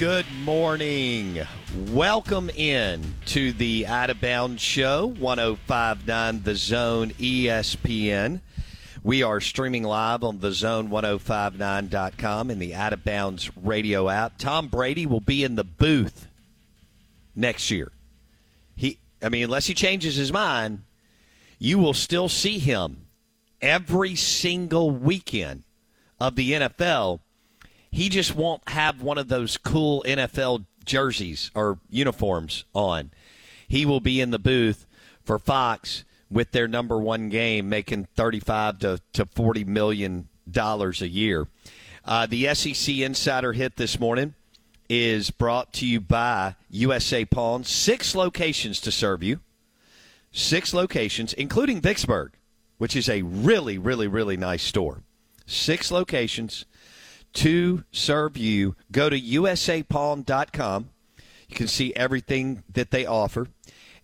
Good morning. Welcome in to the Out of Bounds Show, 1059 The Zone ESPN. We are streaming live on the zone1059.com and the Out of Bounds radio app. Tom Brady will be in the booth next year. He I mean, unless he changes his mind, you will still see him every single weekend of the NFL he just won't have one of those cool NFL jerseys or uniforms on. He will be in the booth for Fox with their number one game, making 35 to, to 40 million dollars a year. Uh, the SEC Insider Hit this morning is brought to you by USA Pawn. Six locations to serve you. Six locations, including Vicksburg, which is a really, really, really nice store. Six locations to serve you. Go to usapawn.com. You can see everything that they offer.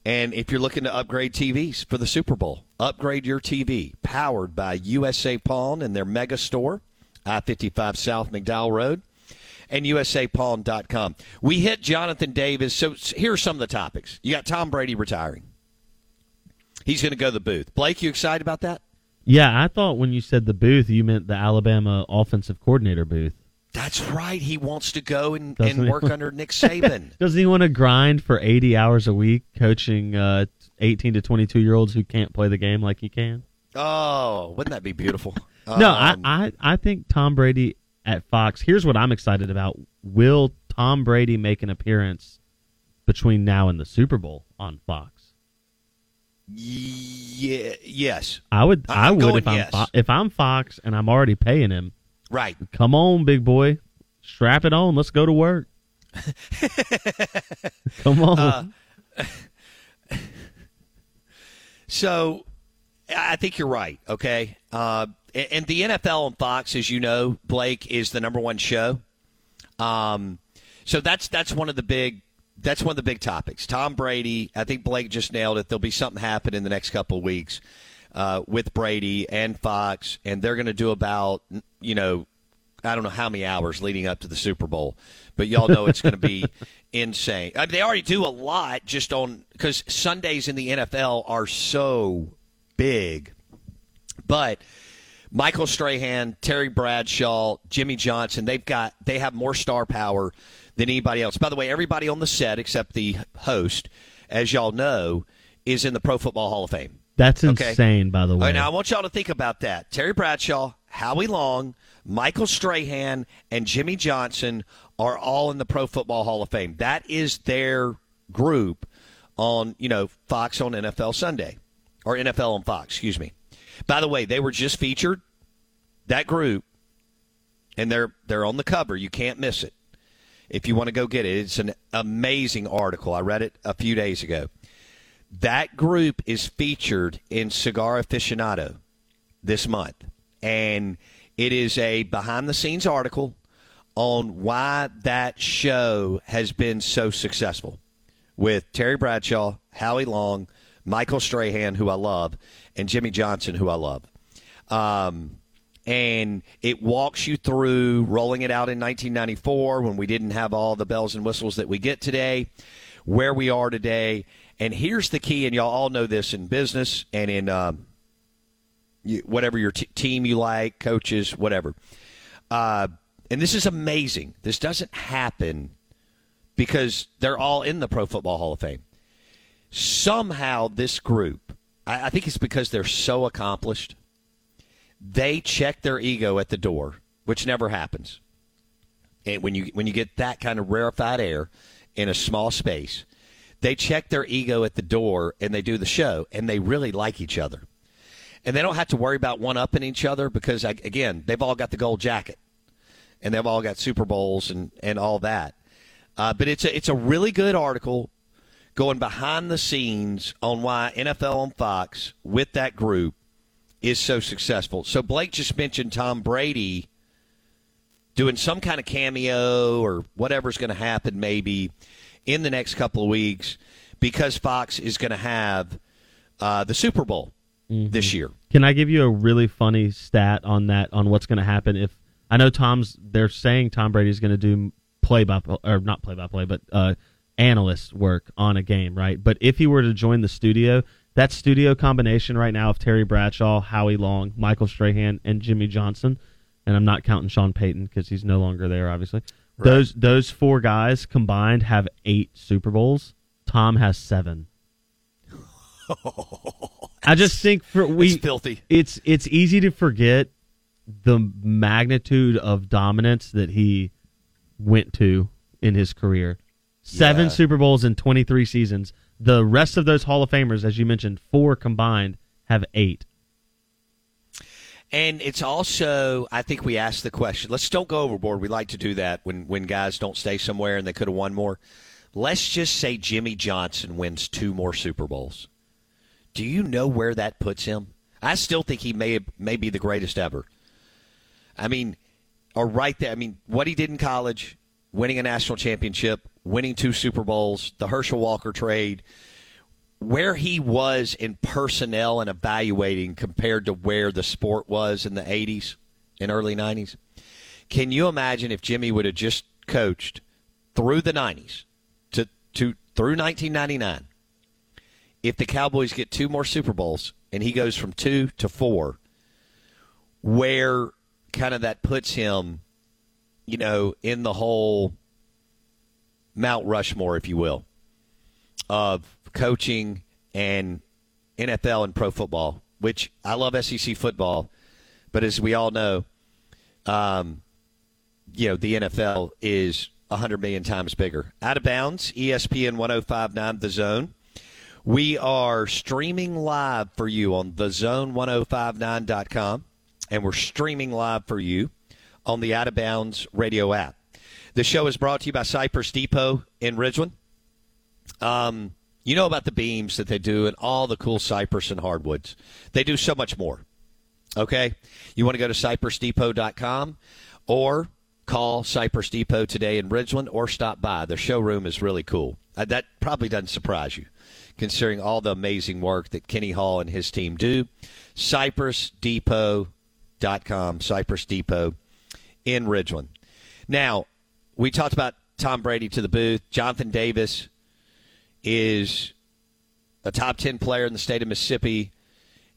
And if you're looking to upgrade TVs for the Super Bowl, upgrade your TV. Powered by USA Pawn and their mega store, I 55 South McDowell Road, and usapawn.com. We hit Jonathan Davis. So here are some of the topics. You got Tom Brady retiring. He's going to go to the booth. Blake, you excited about that? Yeah, I thought when you said the booth, you meant the Alabama offensive coordinator booth. That's right. He wants to go and, and work under Nick Saban. Doesn't he want to grind for 80 hours a week coaching uh, 18 to 22 year olds who can't play the game like he can? Oh, wouldn't that be beautiful? no, um, I, I, I think Tom Brady at Fox, here's what I'm excited about. Will Tom Brady make an appearance between now and the Super Bowl on Fox? Yeah, yes. I would. I'm I would if I'm yes. Fo- if I'm Fox and I'm already paying him. Right. Come on, big boy, strap it on. Let's go to work. Come on. Uh, so, I think you're right. Okay. Uh, and and the NFL on Fox, as you know, Blake is the number one show. Um, so that's that's one of the big that's one of the big topics. Tom Brady, I think Blake just nailed it. There'll be something happen in the next couple of weeks uh, with Brady and Fox, and they're going to do about, you know, I don't know how many hours leading up to the Super Bowl, but y'all know it's going to be insane. I mean, they already do a lot just on because Sundays in the NFL are so big, but. Michael Strahan, Terry Bradshaw, Jimmy Johnson, they've got they have more star power than anybody else. By the way, everybody on the set except the host, as y'all know, is in the Pro Football Hall of Fame. That's Okay. insane, by the way. right, now I want y'all to think about that. Terry Bradshaw, Howie Long, Michael Strahan, and Jimmy Johnson are all in the Pro Football Hall of Fame. That is their group on, you know, Fox on NFL Sunday or NFL on Fox, excuse me. By the way, they were just featured that group and they're they're on the cover. You can't miss it. If you want to go get it, it's an amazing article. I read it a few days ago. That group is featured in Cigar Aficionado this month. And it is a behind the scenes article on why that show has been so successful with Terry Bradshaw, Howie Long, Michael Strahan, who I love, and Jimmy Johnson, who I love. Um, and it walks you through rolling it out in 1994 when we didn't have all the bells and whistles that we get today, where we are today. And here's the key, and y'all all know this in business and in um, whatever your t- team you like, coaches, whatever. Uh, and this is amazing. This doesn't happen because they're all in the Pro Football Hall of Fame. Somehow, this group, I, I think it's because they're so accomplished, they check their ego at the door, which never happens. And when you when you get that kind of rarefied air in a small space, they check their ego at the door and they do the show, and they really like each other and they don't have to worry about one upping each other because again they've all got the gold jacket and they've all got super bowls and, and all that uh, but it's a, it's a really good article going behind the scenes on why nfl on fox with that group is so successful so blake just mentioned tom brady doing some kind of cameo or whatever's going to happen maybe in the next couple of weeks because fox is going to have uh, the super bowl mm-hmm. this year. Can I give you a really funny stat on that on what's going to happen if I know Tom's they're saying Tom Brady's going to do play by or not play by play but uh, analyst work on a game, right? But if he were to join the studio, that studio combination right now of Terry Bradshaw, Howie Long, Michael Strahan, and Jimmy Johnson, and I'm not counting Sean Payton because he's no longer there, obviously. Right. Those those four guys combined have eight Super Bowls. Tom has seven. I just think for we it's filthy. It's it's easy to forget the magnitude of dominance that he went to in his career. Seven yeah. Super Bowls in 23 seasons. The rest of those Hall of Famers, as you mentioned, four combined, have eight. And it's also, I think we asked the question. Let's don't go overboard. We like to do that when when guys don't stay somewhere and they could have won more. Let's just say Jimmy Johnson wins two more Super Bowls. Do you know where that puts him? I still think he may may be the greatest ever. I mean, or right there. I mean, what he did in college, winning a national championship, winning two Super Bowls, the Herschel Walker trade, where he was in personnel and evaluating compared to where the sport was in the 80s and early 90s. Can you imagine if Jimmy would have just coached through the 90s to, to through 1999 if the Cowboys get two more Super Bowls and he goes from two to four, where kind of that puts him, you know, in the whole Mount Rushmore, if you will, of coaching and NFL and pro football, which I love SEC football, but as we all know, um, you know, the NFL is 100 million times bigger. Out of bounds, ESPN 1059, The Zone. We are streaming live for you on thezone1059.com, and we're streaming live for you on the Out of Bounds radio app. The show is brought to you by Cypress Depot in Ridgeland. Um, you know about the beams that they do and all the cool cypress and hardwoods. They do so much more. Okay? You want to go to cypressdepot.com or call Cypress Depot today in Ridgeland or stop by. Their showroom is really cool. Uh, that probably doesn't surprise you considering all the amazing work that Kenny Hall and his team do. CypressDepot.com, Cypress Depot in Ridgeland. Now, we talked about Tom Brady to the booth. Jonathan Davis is a top 10 player in the state of Mississippi,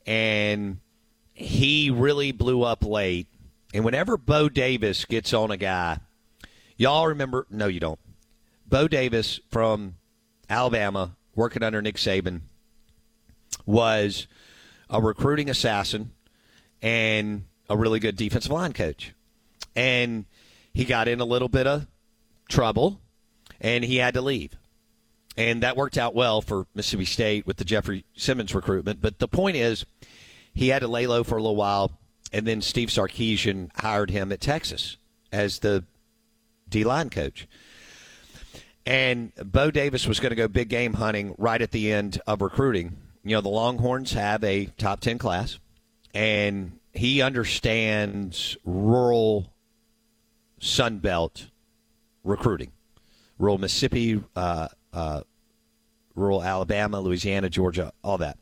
and he really blew up late. And whenever Bo Davis gets on a guy, y'all remember, no, you don't. Bo Davis from Alabama working under Nick Saban, was a recruiting assassin and a really good defensive line coach. And he got in a little bit of trouble and he had to leave. And that worked out well for Mississippi State with the Jeffrey Simmons recruitment. But the point is, he had to lay low for a little while, and then Steve Sarkisian hired him at Texas as the D line coach. And Bo Davis was going to go big game hunting right at the end of recruiting. You know, the Longhorns have a top 10 class, and he understands rural Sun Belt recruiting, rural Mississippi, uh, uh, rural Alabama, Louisiana, Georgia, all that.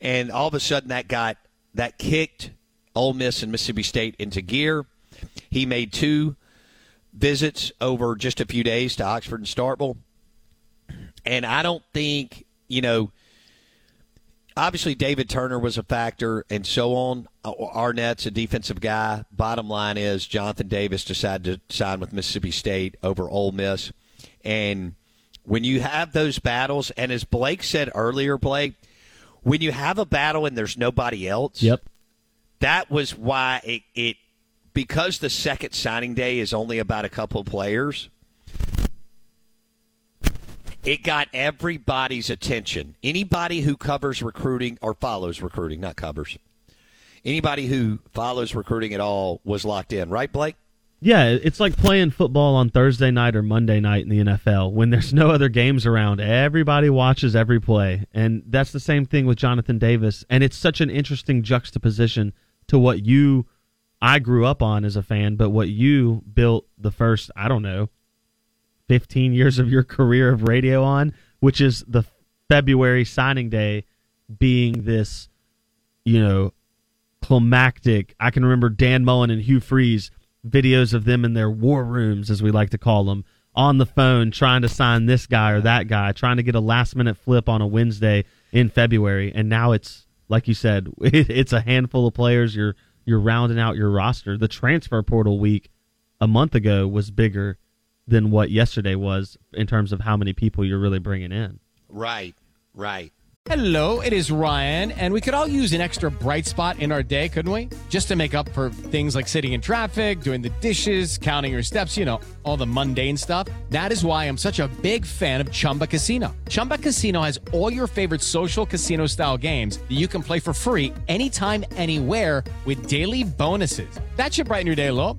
And all of a sudden, that got that kicked Ole Miss and Mississippi State into gear. He made two visits over just a few days to Oxford and Starkville. And I don't think, you know, obviously David Turner was a factor and so on. Uh, Arnett's a defensive guy. Bottom line is Jonathan Davis decided to sign with Mississippi State over Ole Miss. And when you have those battles, and as Blake said earlier, Blake, when you have a battle and there's nobody else, yep. that was why it, it because the second signing day is only about a couple of players, it got everybody's attention. Anybody who covers recruiting or follows recruiting, not covers. Anybody who follows recruiting at all was locked in, right, Blake? Yeah, it's like playing football on Thursday night or Monday night in the NFL. When there's no other games around, everybody watches every play. And that's the same thing with Jonathan Davis. And it's such an interesting juxtaposition to what you I grew up on as a fan, but what you built the first, I don't know, 15 years of your career of radio on, which is the February signing day being this, you know, climactic. I can remember Dan Mullen and Hugh Freeze videos of them in their war rooms, as we like to call them, on the phone trying to sign this guy or that guy, trying to get a last minute flip on a Wednesday in February. And now it's, like you said, it's a handful of players. You're you're rounding out your roster. The transfer portal week a month ago was bigger than what yesterday was in terms of how many people you're really bringing in. Right, right. Hello, it is Ryan, and we could all use an extra bright spot in our day, couldn't we? Just to make up for things like sitting in traffic, doing the dishes, counting your steps, you know, all the mundane stuff. That is why I'm such a big fan of Chumba Casino. Chumba Casino has all your favorite social casino style games that you can play for free anytime, anywhere with daily bonuses. That should brighten your day a little.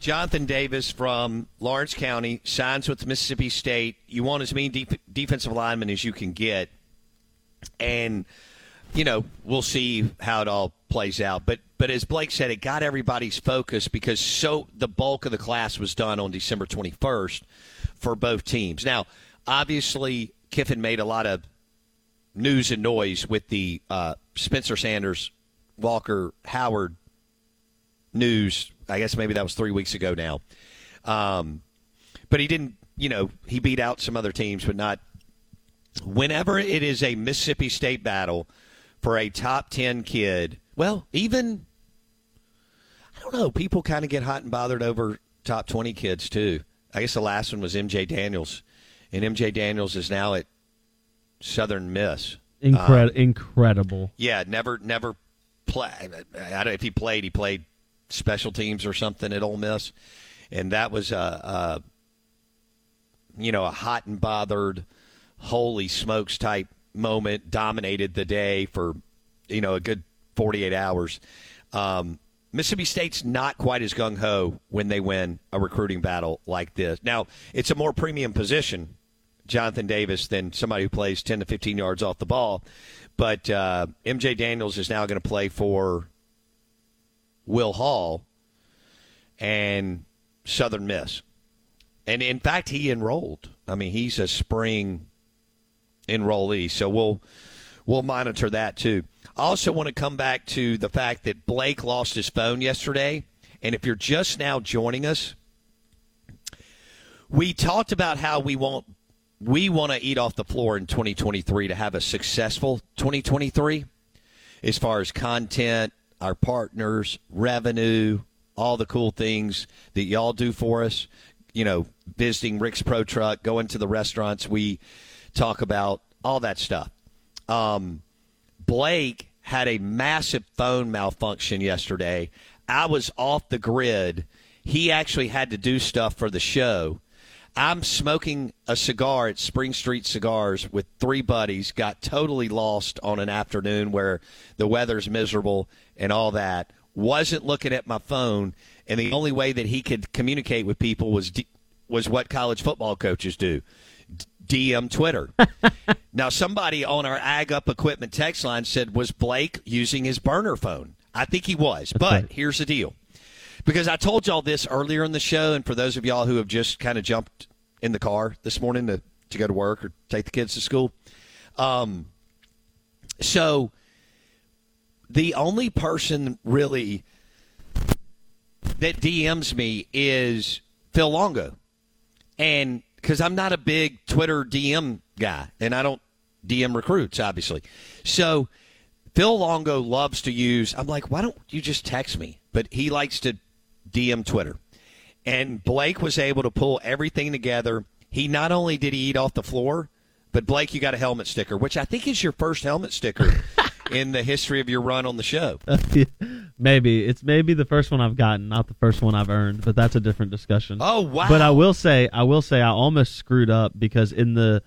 Jonathan Davis from Lawrence County signs with Mississippi State. You want as many def- defensive linemen as you can get, and you know we'll see how it all plays out. But but as Blake said, it got everybody's focus because so the bulk of the class was done on December 21st for both teams. Now, obviously, Kiffin made a lot of news and noise with the uh, Spencer Sanders, Walker, Howard news. I guess maybe that was three weeks ago now. Um, but he didn't, you know, he beat out some other teams, but not. Whenever it is a Mississippi State battle for a top 10 kid, well, even, I don't know, people kind of get hot and bothered over top 20 kids too. I guess the last one was MJ Daniels, and MJ Daniels is now at Southern Miss. Incred- Um, incredible. yeah, never never play. I don't know if he played. He played special teams or something at Ole Miss, and that was a, a you know a hot and bothered, holy smokes type moment. Dominated the day for you know a good forty eight hours. Um, Mississippi State's not quite as gung ho when they win a recruiting battle like this. Now it's a more premium position. Jonathan Davis than somebody who plays 10 to 15 yards off the ball. But uh, MJ Daniels is now going to play for Will Hall and Southern Miss. And in fact, he enrolled. I mean, he's a spring enrollee, so we'll we'll monitor that too. I also want to come back to the fact that Blake lost his phone yesterday, and if you're just now joining us, we talked about how we want we want to eat off the floor in 2023 to have a successful 2023 as far as content, our partners, revenue, all the cool things that y'all do for us. You know, visiting Rick's Pro Truck, going to the restaurants we talk about, all that stuff. Um, Blake had a massive phone malfunction yesterday. I was off the grid. He actually had to do stuff for the show. I'm smoking a cigar at Spring Street Cigars with three buddies, got totally lost on an afternoon where the weather's miserable and all that. Wasn't looking at my phone, and the only way that he could communicate with people was D- was what college football coaches do. D- DM Twitter. now, somebody on our Ag Up Equipment text line said, Was Blake using his burner phone? I think he was. but right. here's the deal because I told y'all this earlier in the show, and for those of y'all who have just kind of jumped in the car this morning to, to go to work or take the kids to school. Um, so the only person really that DMs me is Phil Longo. And because I'm not a big Twitter DM guy, and I don't DM recruits, obviously. So Phil Longo loves to use, I'm like, why don't you just text me? But he likes to DM Twitter. And Blake was able to pull everything together. He not only did he eat off the floor, but Blake, you got a helmet sticker, which I think is your first helmet sticker in the history of your run on the show. maybe it's maybe the first one I've gotten, not the first one I've earned, but that's a different discussion. Oh wow! But I will say, I will say, I almost screwed up because in the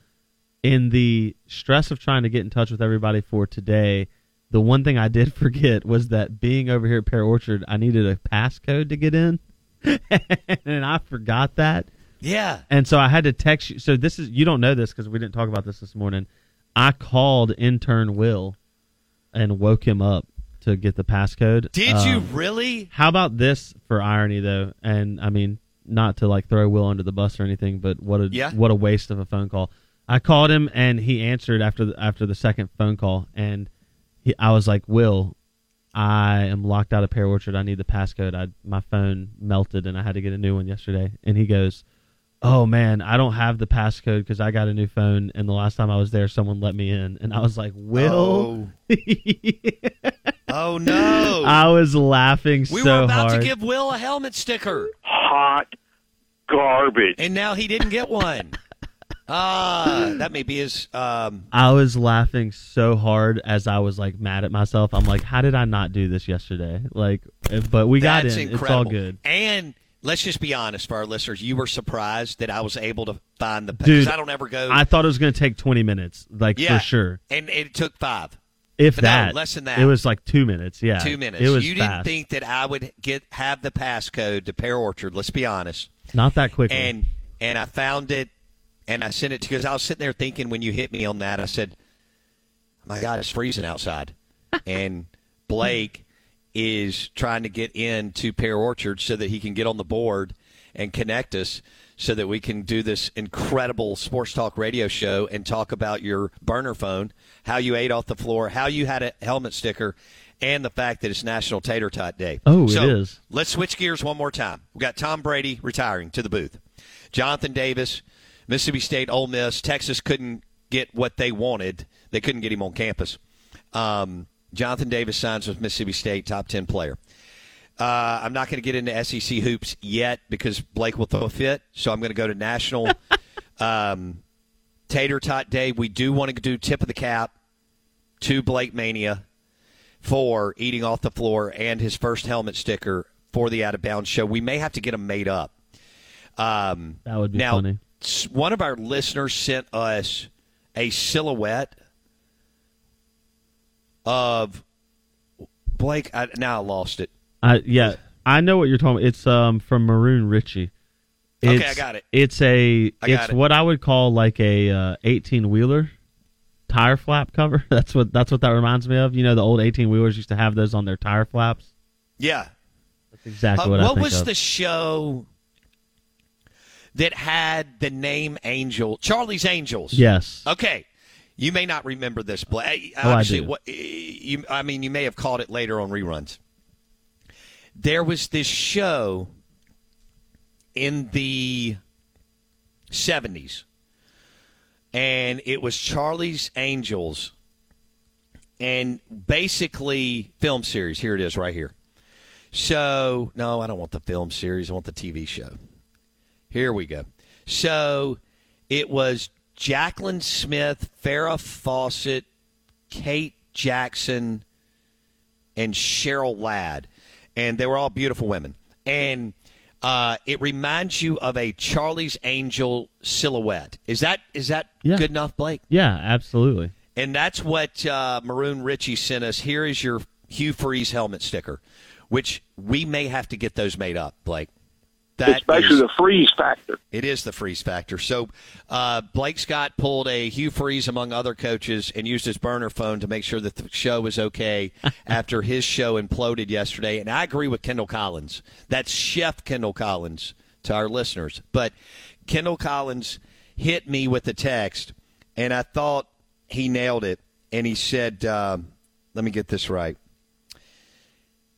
in the stress of trying to get in touch with everybody for today, the one thing I did forget was that being over here at Pear Orchard, I needed a passcode to get in, and I forgot that. Yeah. And so I had to text you. So this is you don't know this because we didn't talk about this this morning. I called intern Will and woke him up to get the passcode. Did you Um, really? How about this for irony though? And I mean, not to like throw Will under the bus or anything, but what a Yeah. what a waste of a phone call. I called him and he answered after the, after the second phone call, and he, I was like, Will, I am locked out of Pear Orchard. I need the passcode. I my phone melted and I had to get a new one yesterday. And he goes, Oh man, I don't have the passcode because I got a new phone, and the last time I was there, someone let me in, and I was like, Will. Oh, oh no! I was laughing we so were about hard. to give Will a helmet sticker, Hot garbage. and now he didn't get one. Ah, that may be his. Um, I was laughing so hard as I was like mad at myself. I'm like, how did I not do this yesterday? Like, but we got in. incredible. It's all good. And let's just be honest for our listeners. You were surprised that I was able to find the because I don't ever go. I thought it was going to take 20 minutes, like yeah, for sure. and it took five. If No, that, less than that. it was like two minutes. Yeah, Two minutes. It was you didn't think that I would get have the passcode to Pear Orchard. Let's be honest. Not that quickly. And and I found it, and I sent it to because I was sitting there thinking when you hit me on that, I said, "My God, it's freezing outside," and Blake is trying to get into Pear Orchard so that he can get on the board and connect us so that we can do this incredible sports talk radio show and talk about your burner phone, how you ate off the floor, how you had a helmet sticker, and the fact that it's National Tater Tot Day. Oh, it so is. Let's switch gears one more time. We've got Tom Brady retiring to the booth. Jonathan Davis, Mississippi State, Ole Miss, Texas couldn't get what they wanted. They couldn't get him on campus. Um, Jonathan Davis signs with Mississippi State, top ten player. Uh, I'm not going to get into SEC hoops yet because Blake will throw a fit. So I'm going to go to national um, tater tot day. We do want to do tip of the cap to Blake Mania for eating off the floor and his first helmet sticker for the out of bounds show. We may have to get them made up. Um, That would be now, funny. One of our listeners sent us a silhouette of Blake. I, now I lost it. I yeah, I know what you're talking about. It's um from Maroon Ritchie. Okay, It's- I got it. It's a it's it. what I would call like a uh, 18 wheeler tire flap cover. That's what that's what that reminds me of. You know, the old 18 wheelers used to have those on their tire flaps. Yeah. That's exactly Uh, what I think was of. the show that had the name Angel? Charlie's Angels. Yes. Okay. You may not remember this, Blake. Oh, I do. what eh, you I mean, you may have caught it later on reruns. There was this show in the 70s and it was Charlie's Angels and basically film series. Here it is right here. So, no, I don't want the film series. I want the TV show. Here we go. So, it was Jaclyn Smith, Farrah Fawcett, Kate Jackson, and Cheryl Ladd. And they were all beautiful women. And uh, it reminds you of a Charlie's Angel silhouette. Is that is that Yeah. good enough, Blake? Yeah, absolutely. And that's what uh, Maroon Ritchie sent us. Here is your Hugh Freeze helmet sticker, which we may have to get those made up, Blake. That it's basically is- the freeze factor. it is the freeze factor. So uh, Blake Scott pulled a Hugh Freeze among other coaches and used his burner phone to make sure that the show was okay after his show imploded yesterday. And I agree with Kendall Collins. That's Chef Kendall Collins to our listeners. But Kendall Collins hit me with a text, and I thought he nailed it. And he said, um, let me get this right.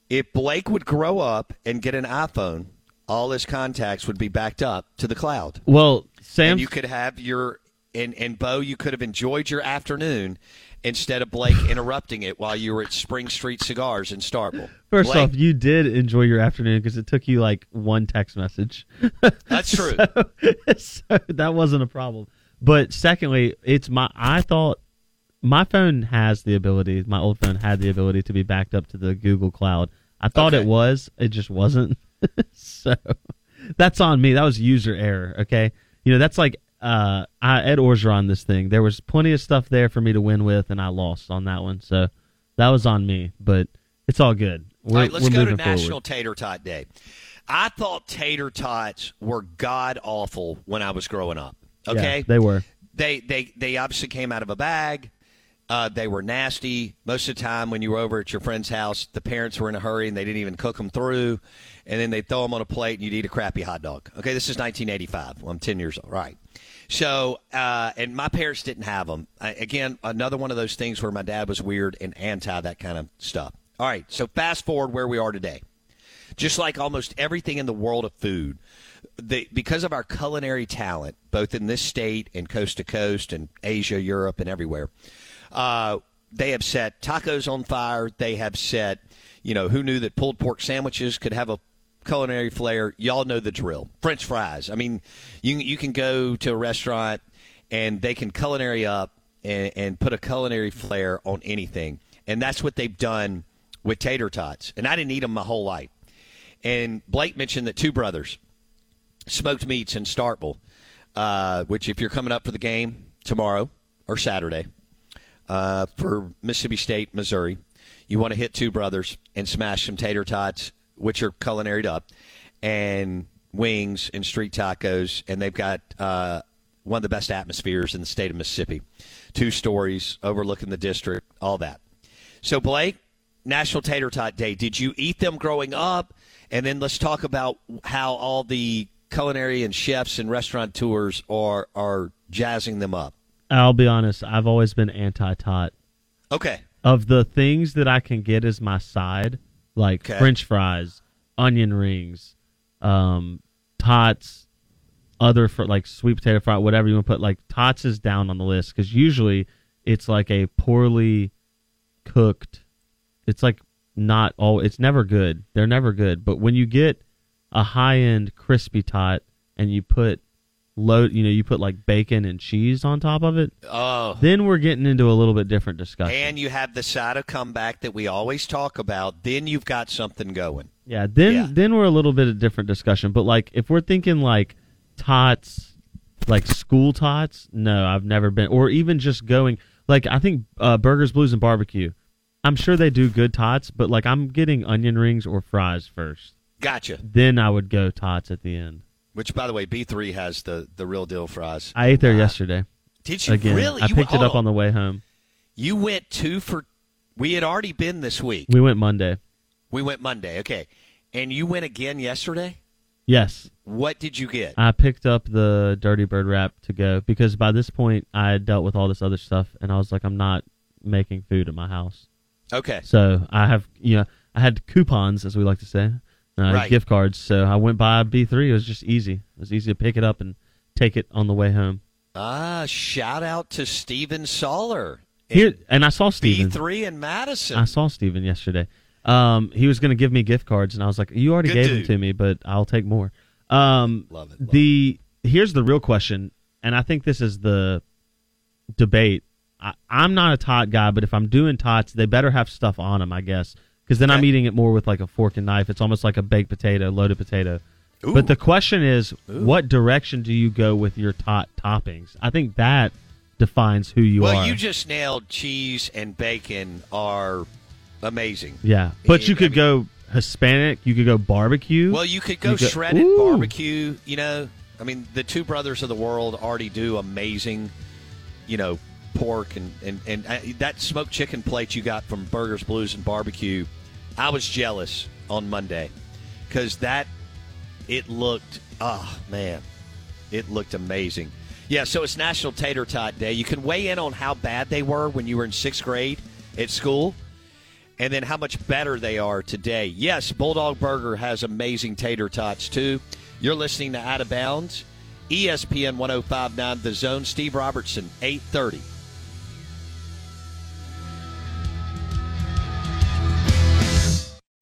If Blake would grow up and get an iPhone, all his contacts would be backed up to the cloud. Well, Sam, and you could have your and and Bo, you could have enjoyed your afternoon instead of Blake interrupting it while you were at Spring Street Cigars in Starkville. First Blake, off, you did enjoy your afternoon because it took you like one text message. That's true. so, so that wasn't a problem. But secondly, it's my I thought my phone has the ability, my old phone had the ability to be backed up to the Google Cloud. I thought it was, it just wasn't. so that's on me. That was user error, okay? You know, that's like uh I, Ed Orgeron this thing. There was plenty of stuff there for me to win with and I lost on that one. So that was on me, but it's all good. We're, all right, let's go to National forward. Tater Tot Day. I thought tater tots were god awful when I was growing up. Okay, Yeah, they were. They they they obviously came out of a bag. Uh, they were nasty. Most of the time, when you were over at your friend's house, the parents were in a hurry and they didn't even cook them through, and then they'd throw them on a plate and you'd eat a crappy hot dog. Okay, this is 1985. Well, I'm 10 years old, right? So, uh, and my parents didn't have them. I, again, another one of those things where my dad was weird and anti that kind of stuff. All right, so fast forward where we are today. Just like almost everything in the world of food, the, because of our culinary talent, both in this state and coast to coast and Asia, Europe, and everywhere, uh, they have set tacos on fire. They have set, you know, who knew that pulled pork sandwiches could have a culinary flair? Y'all know the drill. French fries. I mean, you you can go to a restaurant and they can culinary up and, and put a culinary flair on anything, and that's what they've done with tater tots. And I didn't eat them my whole life. And Blake mentioned that two brothers smoked meats in Starkville, uh, which if you're coming up for the game tomorrow or Saturday uh, for Mississippi State, Missouri, you want to hit two brothers and smash some tater tots, which are culinaried up, and wings and street tacos, and they've got uh, one of the best atmospheres in the state of Mississippi. Two stories overlooking the district, all that. So, Blake, National Tater Tot Day. Did you eat them growing up? And then let's talk about how all the culinary and chefs and restaurateurs are are jazzing them up. I'll be honest, I've always been anti tot. Okay. Of the things that I can get as my side, like Okay. French fries, onion rings, um, tots, other for like sweet potato fry, whatever you want to put. Like tots is down on the list because usually it's like a poorly cooked. It's like not all. It's never good. They're never good. But when you get a high end crispy tot and you put load, you know, you put like bacon and cheese on top of it. Oh. Then we're getting into a little bit different discussion. And you have the side of comeback that we always talk about. Then you've got something going. Yeah, then Yeah. then we're a little bit of different discussion. But like if we're thinking like tots, like school tots, no, I've never been. Or even just going like I think uh, Burgers, Blues, and Barbecue. I'm sure they do good tots, but like I'm getting onion rings or fries first. Gotcha. Then I would go tots at the end. Which, by the way, B3 has the, the real deal fries. I ate there uh, yesterday. Did you Again, really? I You- picked it up on the way home. You went two for. We had already been this week. We went Monday. We went Monday. Okay. And you went again yesterday? Yes, What did you get? I picked up the Dirty Bird wrap to go because by this point I had dealt with all this other stuff, and I was like, I'm not making food at my house. Okay. So I have, you know, I had coupons, as we like to say, uh, Right. gift cards. So I went by B3. It was just easy. It was easy to pick it up and take it on the way home. Ah, shout out to Steven Soller. Here, and I saw Steven. B3 in Madison. I saw Steven yesterday. Um, he was going to give me gift cards, and I was like, "You already Good gave dude. them to me, but I'll take more." Um, Love it, the here's the real question, and I think this is the debate. I, I'm not a tot guy, but if I'm doing tots, they better have stuff on them, I guess, because then I'm eating it more with like a fork and knife. It's almost like a baked potato, loaded potato. But the question is, what direction do you go with your tot toppings? I think that defines who you well, are. Well, you just nailed cheese and bacon are amazing. yeah, but I you could go Hispanic. You could go barbecue. Well, you could go You shredded Ooh. barbecue. You know, I mean, the two brothers of the world already do amazing, you know, pork and and and uh, that smoked chicken plate you got from Burgers, Blues, and Barbecue. I was jealous on Monday because that it looked. Oh man, it looked amazing. Yeah, so it's National Tater Tot Day. You can weigh in on how bad they were when you were in sixth grade at school and then how much better they are today. Yes, Bulldog Burger has amazing tater tots too. You're listening to Out of Bounds, ESPN 1059 The Zone. Steve Robertson, 830.